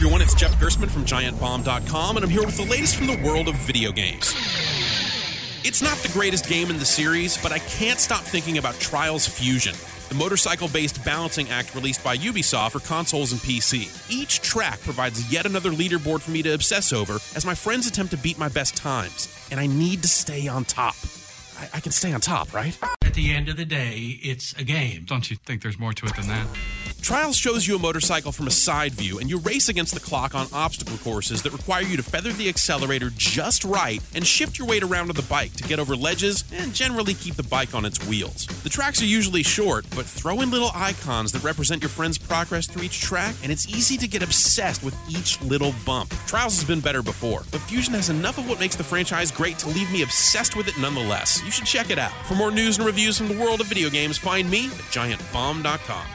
everyone, it's Jeff Gerstmann from GiantBomb.com, and I'm here with the latest from the world of video games. It's not the greatest game in the series, but I can't stop thinking about Trials Fusion, the motorcycle based balancing act released by Ubisoft for consoles and PC. Each track provides yet another leaderboard for me to obsess over as my friends attempt to beat my best times, and I need to stay on top. I, I can stay on top, right? At the end of the day, it's a game. Don't you think there's more to it than that? Trials shows you a motorcycle from a side view, and you race against the clock on obstacle courses that require you to feather the accelerator just right and shift your weight around on the bike to get over ledges and generally keep the bike on its wheels. The tracks are usually short, but throw in little icons that represent your friend's progress through each track, and it's easy to get obsessed with each little bump. Trials has been better before, but Fusion has enough of what makes the franchise great to leave me obsessed with it nonetheless. You should check it out. For more news and reviews from the world of video games, find me at giantbomb.com.